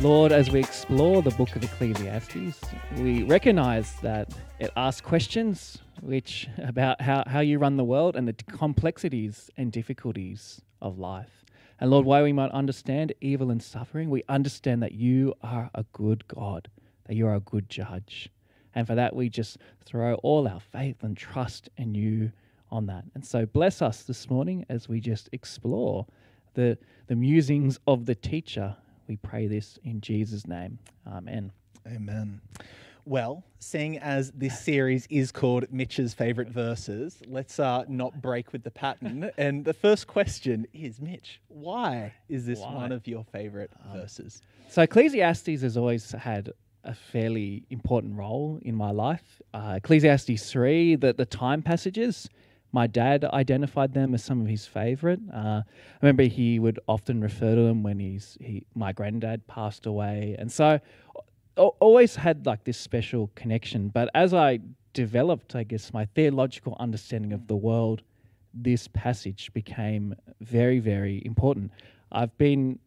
Lord, as we explore the book of Ecclesiastes, we recognize that it asks questions which about how, how you run the world and the complexities and difficulties of life. And Lord, while we might understand evil and suffering, we understand that you are a good God, that you are a good judge. And for that, we just throw all our faith and trust in you on that. And so bless us this morning as we just explore the, the musings of the teacher we pray this in Jesus' name. Amen. Amen. Well, seeing as this series is called Mitch's Favorite Verses, let's uh, not break with the pattern. and the first question is Mitch, why is this Why? one of your favorite verses? So, Ecclesiastes has always had a fairly important role in my life. Uh, Ecclesiastes 3, the, the time passages, my dad identified them as some of his favorite. Uh, I remember he would often refer to them when he's, he, my granddad passed away. And so, al- always had like this special connection. But as I developed, I guess, my theological understanding of the world, this passage became very, very important. I've been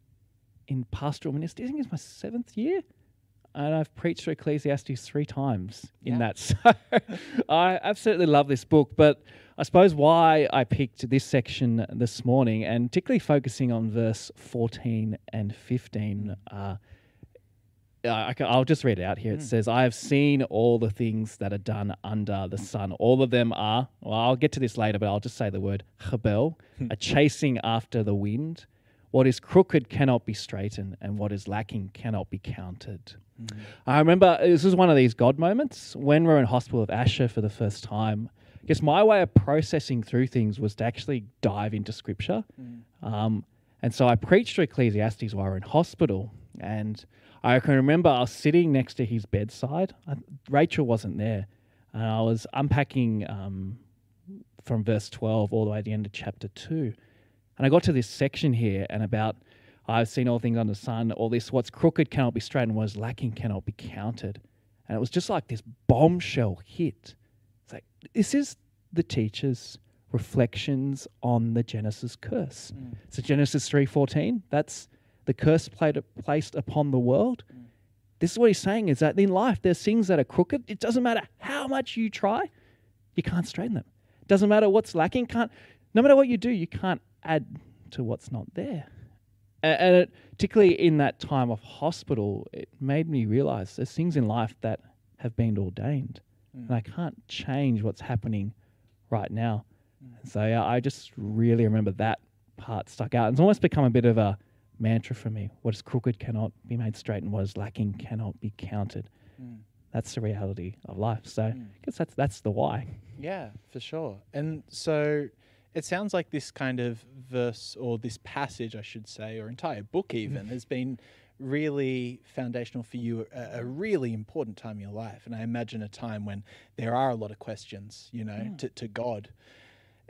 in pastoral ministry. I think it's my seventh year, and I've preached through Ecclesiastes three times in Yeah. that. So I absolutely love this book. But I suppose why I picked this section this morning, and particularly focusing on verse fourteen and fifteen. Uh, I, will just read it out here. It hmm. says, I have seen all the things that are done under the sun. All of them are, well, I'll get to this later, but I'll just say the word havel, hmm. a chasing after the wind. What is crooked cannot be straightened, and what is lacking cannot be counted. Hmm. I remember this was one of these God moments when we were in hospital with Asher for the first time. I guess my way of processing through things was to actually dive into scripture. Um, and so I preached to Ecclesiastes while we were in hospital. And I can remember I was sitting next to his bedside. I, Rachel wasn't there. And I was unpacking um, from verse 12 all the way to the end of chapter 2. And I got to this section here and about I've seen all things under the sun, all this what's crooked cannot be straightened, and what is lacking cannot be counted. And it was just like this bombshell hit. It's like this is the teacher's reflections on the Genesis curse. Mm. So Genesis 3:14, that's the curse played, placed upon the world. Mm. This is what he's saying is that in life there's things that are crooked. It doesn't matter how much you try, you can't straighten them. It doesn't matter what's lacking, can't no matter what you do, you can't add to what's not there. And it, particularly in that time of hospital, it made me realize there's things in life that have been ordained, Mm. and I can't change what's happening right now. And so yeah, I just really remember that part stuck out. It's almost become a bit of a mantra for me. What is crooked cannot be made straight, and what is lacking cannot be counted. Mm. That's the reality of life. So mm. I guess that's that's the why. Yeah, for sure. And so it sounds like this kind of verse or this passage, I should say, or entire book even, has been really foundational for you at a really important time in your life. And I imagine a time when there are a lot of questions, you know, to, to God.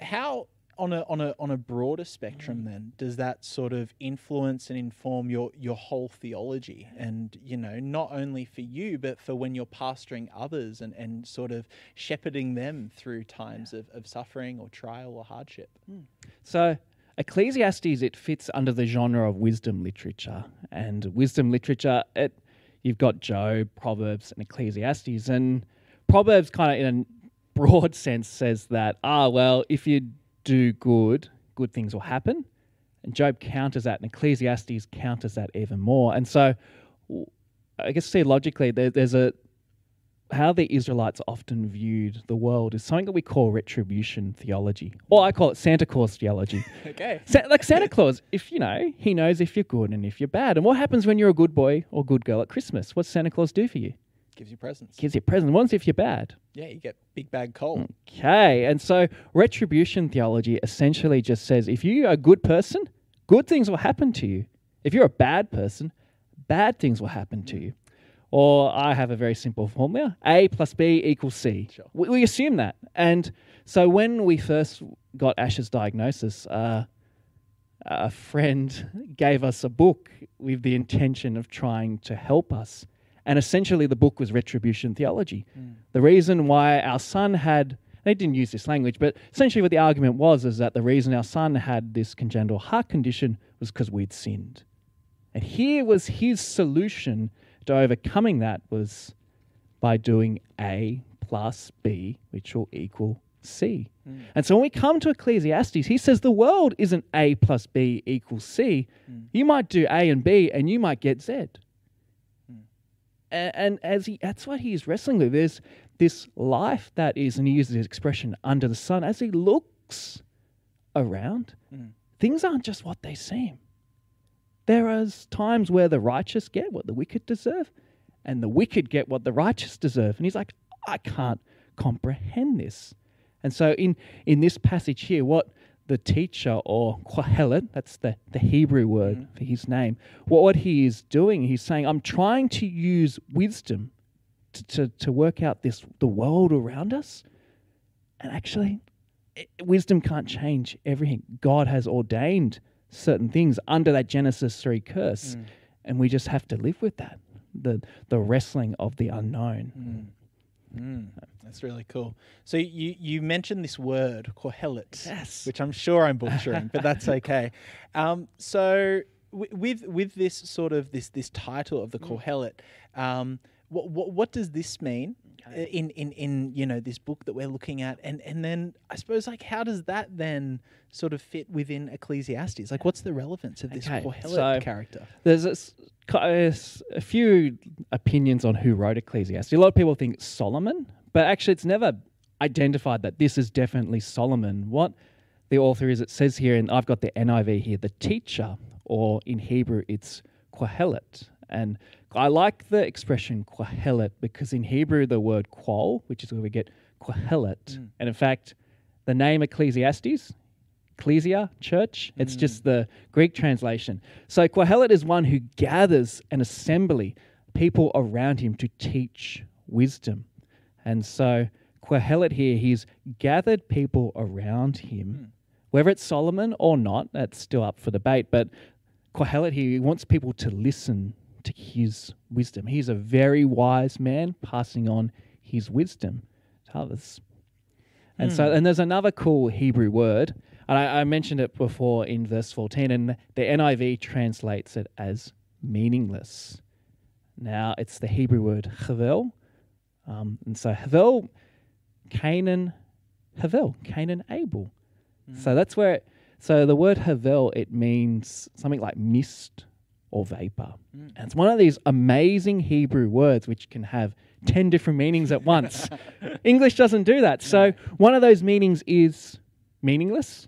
How on a on a on a broader spectrum mm. then does that sort of influence and inform your your whole theology? And you know not only for you but for when you're pastoring others and and sort of shepherding them through times of, of suffering or trial or hardship? Hmm. So, Ecclesiastes it fits under the genre of wisdom literature, and wisdom literature it you've got Job, Proverbs, and Ecclesiastes, and Proverbs kind of in a broad sense says that ah well if you do good, good things will happen, and Job counters that, and Ecclesiastes counters that even more, and so I guess theologically there, there's a how the Israelites often viewed the world is something that we call retribution theology, or I call it Santa Claus theology. okay Sa- like Santa Claus, if you know, he knows if you're good and if you're bad. And what happens when you're a good boy or good girl at Christmas? What's Santa Claus do for you? gives you presents Gives you presents. present. What if you're bad? yeah you get big bag coal Okay, and so retribution theology essentially just says if you're a good person, good things will happen to you. If you're a bad person, bad things will happen to you. Or I have a very simple formula A plus B equals C. Sure. We, we assume that. And so when we first got Ash's diagnosis, uh, a friend gave us a book with the intention of trying to help us. And essentially, the book was Retribution Theology. The reason why our son had, they didn't use this language, but essentially what the argument was is that the reason our son had this congenital heart condition was because we'd sinned. And here was his solution to overcoming that was by doing A plus B, which will equal C. Hmm. And so when we come to Ecclesiastes, he says the world isn't A plus B equals C. Hmm. You might do A and B and you might get Z. Hmm. A- And, as he, that's what he's wrestling with. There's this life that is, and he uses his expression, under the sun. As he looks around, things aren't just what they seem. There are times where the righteous get what the wicked deserve, and the wicked get what the righteous deserve. And he's like, I can't comprehend this. And so, in, in this passage here, what the teacher or Kohelet, that's the, the Hebrew word mm-hmm. for his name, what, what he is doing, he's saying, I'm trying to use wisdom to, to, to work out this the world around us. And actually, i- wisdom can't change everything. God has ordained certain things under that Genesis 3 curse. And we just have to live with that. The the wrestling of the unknown. Mm, that's really cool. So you you mentioned this word Kohelet, Yes. which I'm sure I'm butchering, but that's okay. Um, so w- with with this sort of this this title of the Kohelet, um, what, what what does this mean? In, in in you know this book that we're looking at and and then I suppose like how does that then sort of fit within Ecclesiastes like what's the relevance of this Okay, Kohelet so- character There's a, ki- a s- a few opinions on who wrote Ecclesiastes. A lot of people think Solomon, but actually, it's never identified that this is definitely Solomon. What the author is, it says here, and I've got the NIV here, the teacher, or in Hebrew, it's Kohelet. And I like the expression Kohelet because in Hebrew, the word qahal, which is where we get Kohelet, mm. and in fact, the name Ecclesiastes ecclesia, church. It's just mm. the Greek translation. So Kohelet is one who gathers an assembly, people around him to teach wisdom. And so Kohelet here, he's gathered people around him. Hmm. Whether it's Solomon or not, that's still up for debate. But Kohelet here, he wants people to listen to his wisdom. He's a very wise man passing on his wisdom to others. And so, and there's another cool Hebrew word, and I, I mentioned it before in verse 14, and the NIV translates it as meaningless. Now, it's the Hebrew word havel. Um, and so, havel, Cain and, havel, Cain and, Abel. So that's where, it, so the word havel, it means something like mist or vapor. And it's one of these amazing Hebrew words which can have 10 different meanings at once. English doesn't do that. So one of those meanings is meaningless.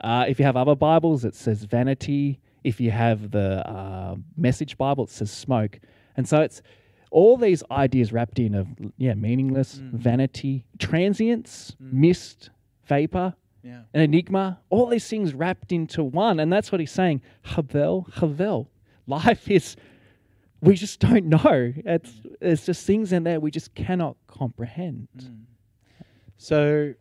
Uh, if you have other Bibles, it says vanity. If you have the uh, Message Bible, it says smoke. And so it's all these ideas wrapped in of, yeah, meaningless, vanity, transience, mist, vapor, yeah an enigma, all these things wrapped into one. And that's what he's saying. Havel, Havel. Life is, we just don't know. It's, there's just things in there we just cannot comprehend. Mm. So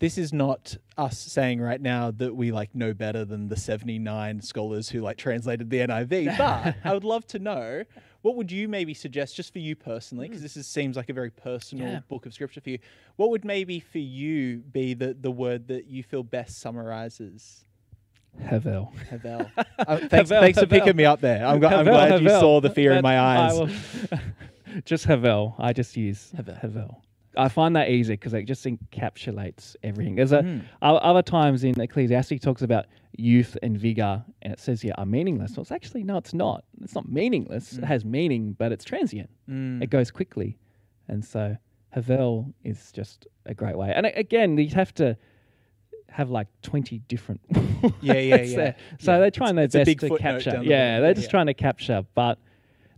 this is not us saying right now that we like know better than the 79 scholars who like translated the NIV, but I would love to know what would you maybe suggest just for you personally because this is, seems like a very personal Yeah. book of scripture for you. What would maybe for you be the the word that you feel best summarizes Havel. Havel? Uh, thanks, Havel, thanks for picking me up there. I'm, gl- I'm Havel, glad you saw the fear in my eyes. I will- just Havel. I just use Havel. I find that easy because it just encapsulates everything. There's a, Mm. other times in Ecclesiastes talks about youth and vigor, and it says here are meaningless. Well, it's actually no, it's not. It's not meaningless. It has meaning, but it's transient. Mm. It goes quickly, and so Havel is just a great way. And again, you have to have like 20 different Yeah, yeah, yeah. there. So Yeah. they're trying their it's best to capture. down the Yeah, they're just yeah. trying to capture, but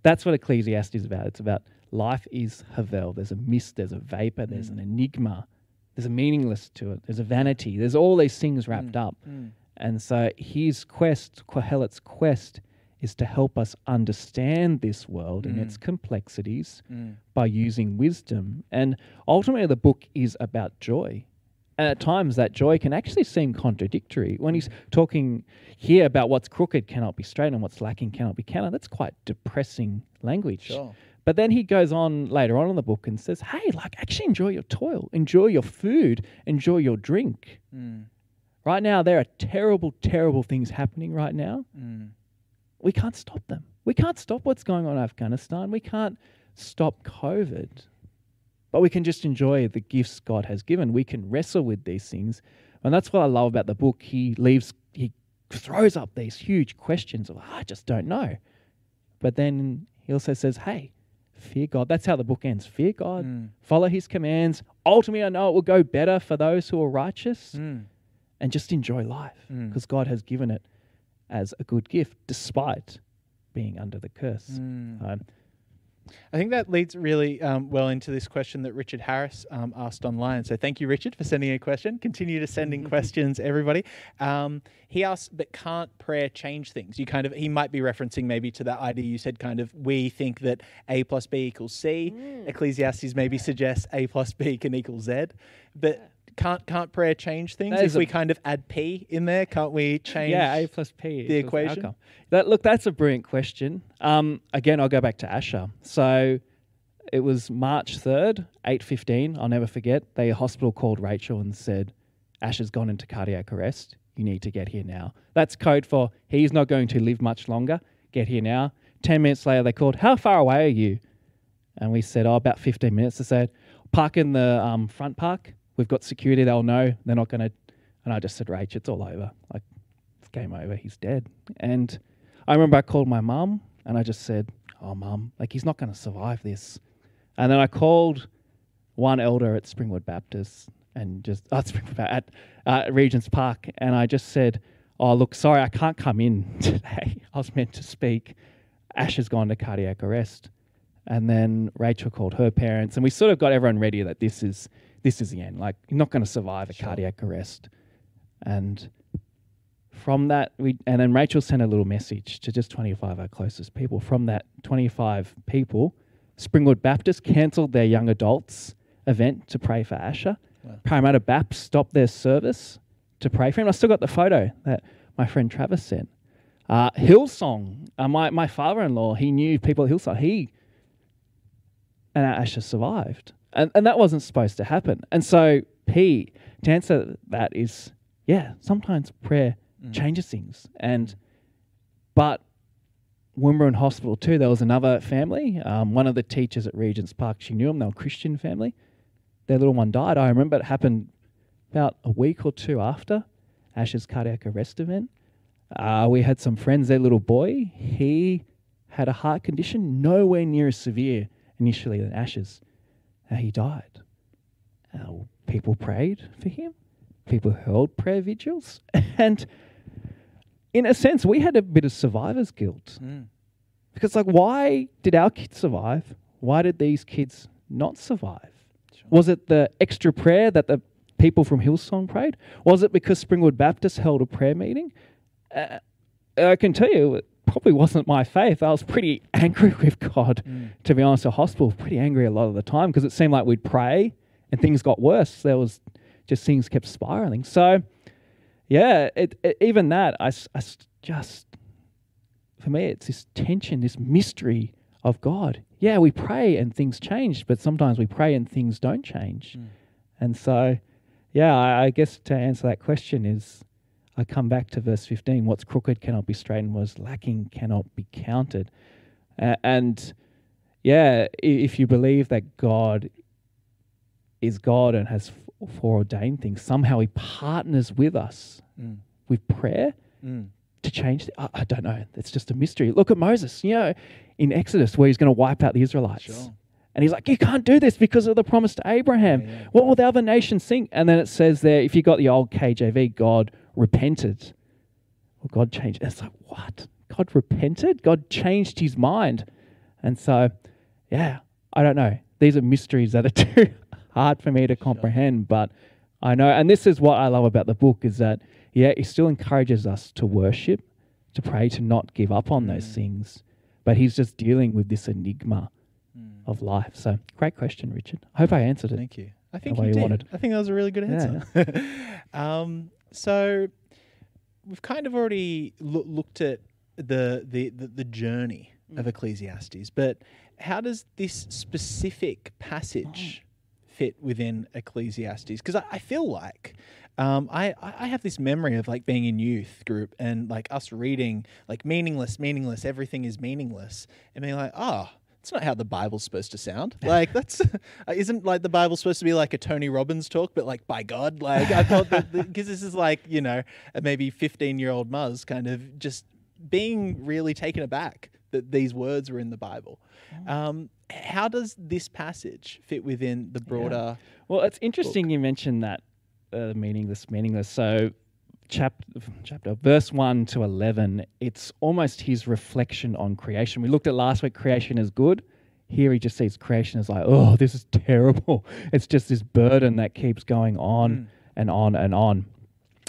that's what Ecclesiastes is about. It's about life is Havel. There's a mist, there's a vapor, there's Mm. an enigma, there's a meaningless to it, there's a vanity, there's all these things wrapped up. Mm. And so his quest, Kohelet's quest, is to help us understand this world and its complexities Mm. by using wisdom. And ultimately, the book is about joy. And at times, that joy can actually seem contradictory. When he's talking here about what's crooked cannot be straight and what's lacking cannot be counted, that's quite depressing language. Sure. But then he goes on later on in the book and says, hey, like, actually enjoy your toil, enjoy your food, enjoy your drink. Mm. Right now, there are terrible, terrible things happening right now. Mm. We can't stop them. We can't stop what's going on in Afghanistan. We can't stop COVID. But we can just enjoy the gifts God has given. We can wrestle with these things. And that's what I love about the book. He leaves, he throws up these huge questions of, I just don't know. But then he also says, hey, fear God. That's how the book ends. Fear God, Mm. follow his commands. Ultimately, I know it will go better for those who are righteous Mm. and just enjoy life because God has given it as a good gift despite being under the curse. Mm. Um, I think that leads really um, well into this question that Richard Harris um, asked online. So thank you, Richard, for sending a question. Continue to send in questions, everybody. Um, he asked, but can't prayer change things? You kind of he might be referencing maybe to that idea you said, kind of we think that A plus B equals C. Ecclesiastes maybe suggests A plus B can equal Z, but. Can't can't prayer change things? That If a- we kind of add P in there, can't we change? yeah, A plus P the equation? outcome. That look, that's a brilliant question. Um, again, I'll go back to Asher. So it was March third, eight fifteen. I'll never forget. The hospital called Rachel and said, "Asher's gone into cardiac arrest. You need to get here now." That's code for he's not going to live much longer. Get here now. Ten minutes later, they called, "How far away are you?" And we said, "Oh, about fifteen minutes." They said, "Park in the um, front park. We've got security. They'll know. They're not going to." And I just said, "Rach, it's all over. Like, it's game over. He's dead." And I remember I called my mum and I just said, "Oh, mum, like he's not going to survive this." And then I called one elder at Springwood Baptist and just uh, Springwood at uh, Regent's Park, and I just said, "Oh, look, sorry, I can't come in today. I was meant to speak. Ash has gone to cardiac arrest." And then Rachel called her parents, and we sort of got everyone ready that this is this is the end. Like, you're not going to survive a cardiac arrest. And from that, we and then Rachel sent a little message to just 25 of our closest people. From that 25 people, Springwood Baptist cancelled their young adults event to pray for Asher. Wow. Parramatta Baps stopped their service to pray for him. I still got the photo that my friend Travis sent. Uh, Hillsong, uh, my, my father-in-law, he knew people at Hillsong. He and Asher survived. And, and that wasn't supposed to happen. And so, P, to answer that is, yeah, sometimes prayer changes things. And, but when we were in hospital too, there was another family. Um, one of the teachers at Regent's Park, she knew them, they were a Christian family. Their little one died. I remember it happened about a week or two after Asher's cardiac arrest event. Uh, we had some friends, their little boy, he had a heart condition nowhere near as severe initially than Asher's. Uh, he died. Uh, people prayed for him. People held prayer vigils. And in a sense, we had a bit of survivor's guilt. Mm. Because, like, why did our kids survive? Why did these kids not survive? Sure. Was it the extra prayer that the people from Hillsong prayed? Was it because Springwood Baptist held a prayer meeting? Uh, I can tell you, probably wasn't my faith. I was pretty angry with God, Mm. to be honest. At hospital, pretty angry a lot of the time because it seemed like we'd pray and things got worse. There was just things kept spiraling. So, yeah, it, it, even that, I, I just, for me, it's this tension, this mystery of God. Yeah, we pray and things change, but sometimes we pray and things don't change. Mm. And so, yeah, I, I guess to answer that question is I come back to verse 15 what's crooked cannot be straightened, what's lacking cannot be counted. A- and yeah, if you believe that God is God and has foreordained things, somehow He partners with us Mm. with prayer Mm. to change. The, I, I don't know. It's just a mystery. Look at Moses, you know, in Exodus where he's going to wipe out the Israelites. Sure. And he's like, you can't do this because of the promise to Abraham. Yeah. What will the other nations think? And then it says there, if you got the old KJV, God repented. Well, God changed. It's like, what? God repented? God changed his mind. And so, yeah, I don't know. These are mysteries that are too hard for me to comprehend, but I know. And this is what I love about the book is that, yeah, it still encourages us to worship, to pray to not give up on those Mm. things. But he's just dealing with this enigma. Of life. So, great question, Richard. I hope I answered it. Thank you. I think you you did. wanted. I think that was a really good Yeah, answer. um, so we've kind of already loo- looked at the, the, the, the journey Mm. of Ecclesiastes, but how does this specific passage fit within Ecclesiastes? Because I, I feel like um, I, I I have this memory of like being in youth group and like us reading like meaningless, meaningless, everything is meaningless, and being like, oh, that's not how the Bible's supposed to sound. Like that's isn't like the Bible supposed to be like a Tony Robbins talk, but like by God. Like I thought that because this is like you know a maybe fifteen year old Muzz kind of just being really taken aback that these words were in the Bible. Um, how does this passage fit within the broader? Well, it's interesting you mentioned that uh, meaningless, meaningless. So, chapter, chapter, verse one to eleven, it's almost his reflection on creation. We looked at last week, creation is good. Here he just sees creation as like, oh, this is terrible. It's just this burden that keeps going on mm. and on and on.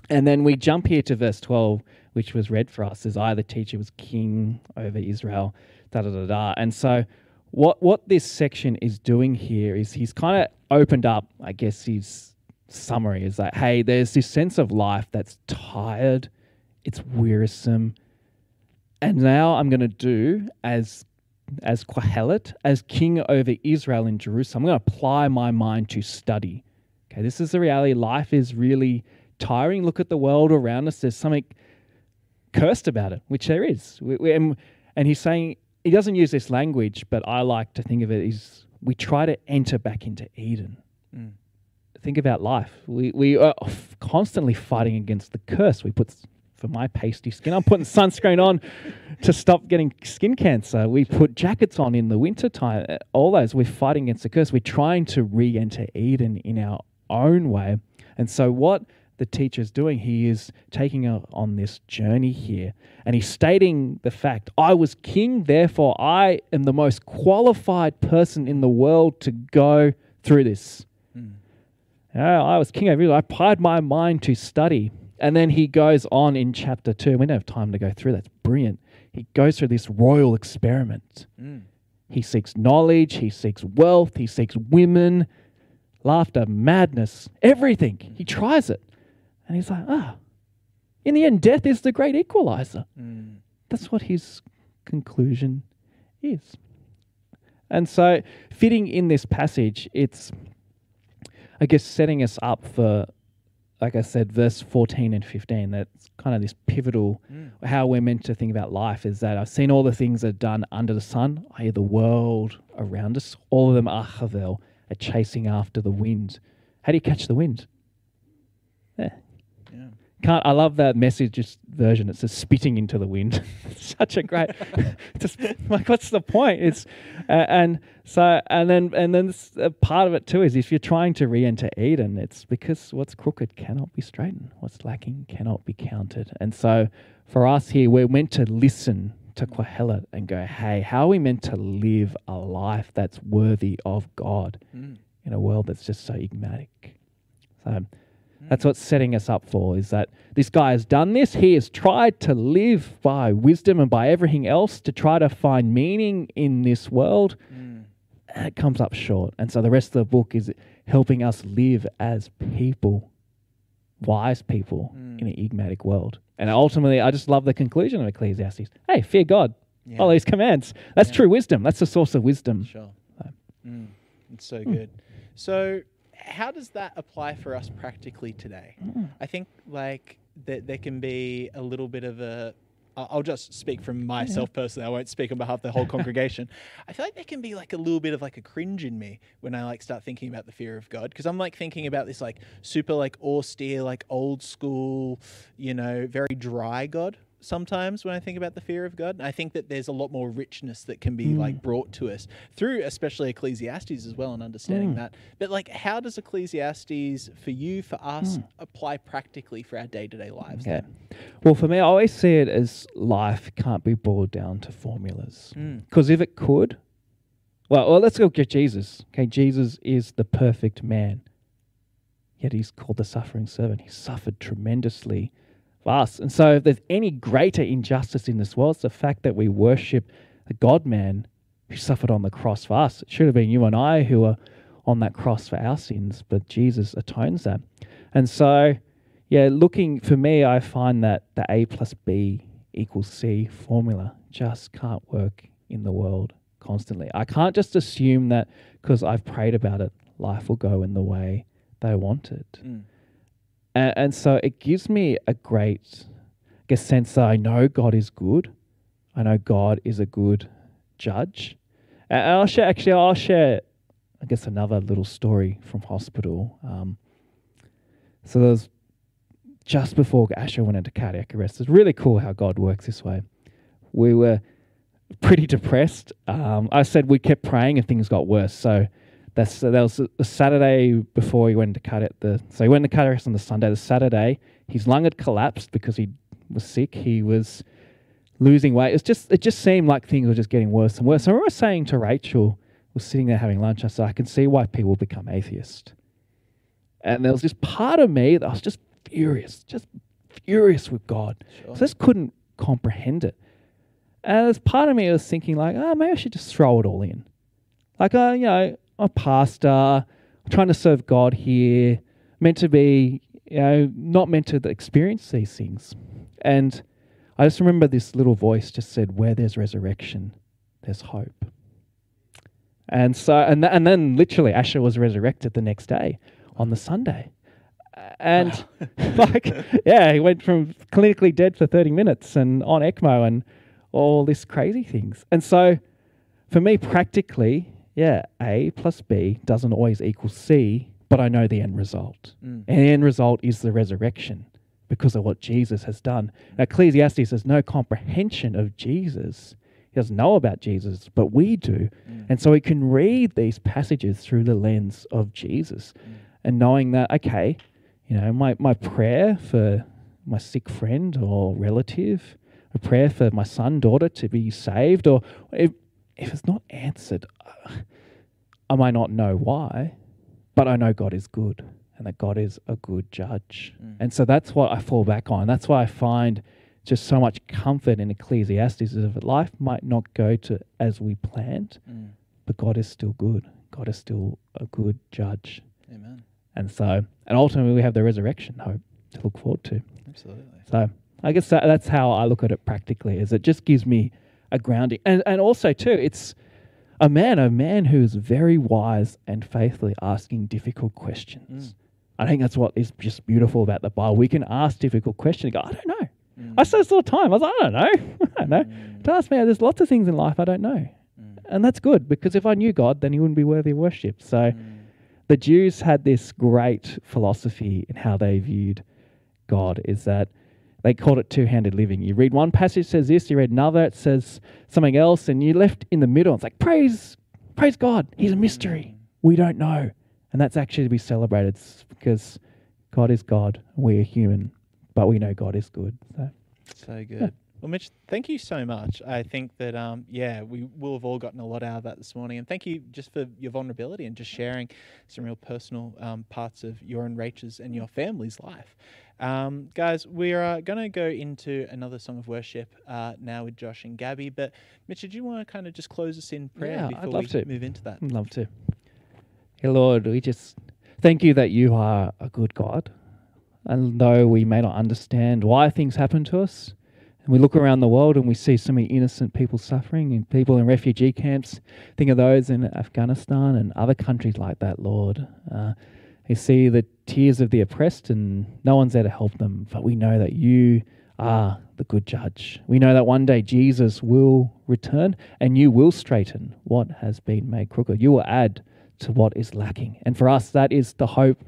And then we jump here to verse 12, which was read for us as I, the teacher, was king over Israel, da da da da. And so, what, what this section is doing here is he's kind of opened up, I guess, his summary is like, hey, there's this sense of life that's tired, it's wearisome. And now I'm going to do as as Kohelet, as king over Israel in Jerusalem, I'm going to apply my mind to study. Okay, this is the reality. Life is really tiring. Look at the world around us. There's something cursed about it, which there is. We, we, and, and he's saying, he doesn't use this language, but I like to think of it as we try to enter back into Eden. Mm. Think about life. We, we are constantly fighting against the curse. We put, for my pasty skin, I'm putting sunscreen on to stop getting skin cancer. We put jackets on in the winter time. Uh, All those, we're fighting against the curse. We're trying to re enter Eden in our own way. And so, what the teacher's doing, he is taking on this journey here. And he's stating the fact I was king, therefore, I am the most qualified person in the world to go through this. Yeah, I was king of Israel. I applied my mind to study. And then he goes on in chapter two. We don't have time to go through. That's brilliant. He goes through this royal experiment. Mm. He seeks knowledge, he seeks wealth, he seeks women, laughter, madness, everything. He tries it. And he's like, ah, in the end, death is the great equalizer. Mm. That's what his conclusion is. And so, fitting in this passage, it's, I guess, setting us up for, like I said, verse 14 and 15. That's kind of this pivotal, Mm. how we're meant to think about life is that I've seen all the things that are done under the sun, i.e., the world around us. All of them are havel, are chasing after the wind. How do you catch the wind? Yeah, Yeah. Can't I love that message version. It says spitting into the wind. Such a great, just like what's the point? It's uh, and so and then and then s- uh, part of it too is if you're trying to re-enter Eden, it's because what's crooked cannot be straightened, what's lacking cannot be counted. And so for us here, we're meant to listen to Kohelet and go, hey, how are we meant to live a life that's worthy of God Mm. in a world that's just so enigmatic? So that's what's setting us up for is that this guy has done this. He has tried to live by wisdom and by everything else to try to find meaning in this world. Mm. And it comes up short. And so the rest of the book is helping us live as people, wise people Mm. in an enigmatic world. And ultimately, I just love the conclusion of Ecclesiastes. Hey, fear God. Yeah. Follow his commands. That's Yeah. true wisdom. That's the source of wisdom. Sure. So- Mm, it's so good. So, how does that apply for us practically today? Mm. I think like that there can be a little bit of a I'll just speak from myself mm-hmm. personally. I won't speak on behalf of the whole congregation. I feel like there can be like a little bit of like a cringe in me when I like start thinking about the fear of God because I'm like thinking about this like super like austere, like old school, you know, very dry God sometimes when I think about the fear of God. And I think that there's a lot more richness that can be like brought to us through especially Ecclesiastes as well and understanding Mm. that. But like how does Ecclesiastes for you, for us, Mm. apply practically for our day to day lives? Okay. Well, for me, I always see it as life can't be boiled down to formulas. Mm. Because if it could, well, well, let's go get Jesus. Okay, Jesus is the perfect man. Yet he's called the suffering servant. He suffered tremendously us. And so, if there's any greater injustice in this world, it's the fact that we worship the God man who suffered on the cross for us. It should have been you and I who were on that cross for our sins, but Jesus atones that. And so, yeah, looking for me, I find that the A plus B equals C formula just can't work in the world constantly. I can't just assume that because I've prayed about it, life will go in the way they want it. Mm. And, and so it gives me a great guess, sense that I know God is good. I know God is a good judge. And I'll share, actually, I'll share, I guess, another little story from hospital. Um, so there was just before Asher went into cardiac arrest. It's really cool how God works this way. We were pretty depressed. Um, I said we kept praying and things got worse. So that's that was the Saturday before he went to cardiac. The so he went to cardiac arrest on the Sunday. The Saturday, his lung had collapsed because he was sick. He was losing weight. It's just it just seemed like things were just getting worse and worse. I remember saying to Rachel, was sitting there having lunch. I said, I can see why people become atheist. And there was this part of me that I was just furious, just furious with God. Sure. I just couldn't comprehend it. And there's part of me that was thinking like, oh, maybe I should just throw it all in. Like, uh, you know, a pastor, trying to serve God here, meant to be, you know, not meant to experience these things. And I just remember this little voice just said, where there's resurrection, there's hope. And so, and, th- and then literally Asher was resurrected the next day on the Sunday. And like, yeah, he went from clinically dead for 30 minutes and on ECMO and all these crazy things. And so for me, practically, yeah, A plus B doesn't always equal C, but I know the end result. Mm. And the end result is the resurrection because of what Jesus has done. Ecclesiastes has no comprehension of Jesus. He doesn't know about Jesus, but we do. Mm. And so we can read these passages through the lens of Jesus Mm. and knowing that, okay, you know, my, my prayer for my sick friend or relative, a prayer for my son, daughter to be saved, or if, if it's not answered, I might not know why, but I know God is good and that God is a good judge. Mm. And so that's what I fall back on. That's why I find just so much comfort in Ecclesiastes is that life might not go to as we planned, Mm. but God is still good. God is still a good judge. Amen. And so, and ultimately, we have the resurrection hope to look forward to. Absolutely. So, I guess that, that's how I look at it practically. Is it just gives me a grounding, and and also too, it's a man, a man who is very wise and faithfully asking difficult questions. Mm. I think that's what is just beautiful about the Bible. We can ask difficult questions. Go, I don't know. Mm. I said this all the time. I was like, I don't know. I don't know. Mm. To ask me, there's lots of things in life I don't know, Mm. and that's good because if I knew God, then He wouldn't be worthy of worship. So Mm. the Jews had this great philosophy in how they viewed God is that they called it two-handed living. You read one passage says this, you read another it says something else, and you're left in the middle. It's like praise, praise God. He's a mystery. We don't know, and that's actually to be celebrated because God is God. We're human, but we know God is good. So So good. Well, Mitch, thank you so much. I think that, um, yeah, we will have all gotten a lot out of that this morning. And thank you just for your vulnerability and just sharing some real personal um, parts of your and Rachel's and your family's life. Um, guys, we're uh, going to go into another song of worship uh, now with Josh and Gabby. But, Mitch, do you want to kind of just close us in prayer Yeah, I'd before love we to. move into that? I'd love to. Hey Lord, we just thank you that you are a good God. And though we may not understand why things happen to us, and we look around the world and we see so many innocent people suffering and people in refugee camps, think of those in Afghanistan and other countries like that, Lord. Uh, you see the tears of the oppressed and no one's there to help them, but we know that you are the good judge. We know that one day Jesus will return and you will straighten what has been made crooked. You will add to what is lacking. And for us, that is the hope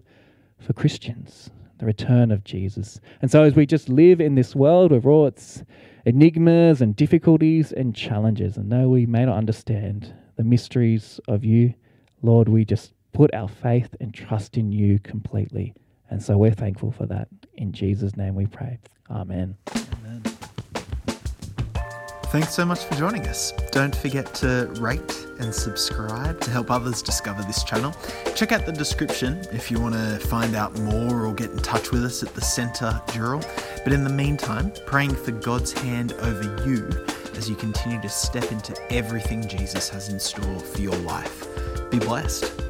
for Christians, the return of Jesus. And so, as we just live in this world with all its enigmas and difficulties and challenges, and though we may not understand the mysteries of you, Lord, we just put our faith and trust in you completely. And so, we're thankful for that. In Jesus' name we pray. Amen. Amen. Thanks so much for joining us. Don't forget to rate and subscribe to help others discover this channel. Check out the description if you want to find out more or get in touch with us at the Centre Dural. But in the meantime, praying for God's hand over you as you continue to step into everything Jesus has in store for your life. Be blessed.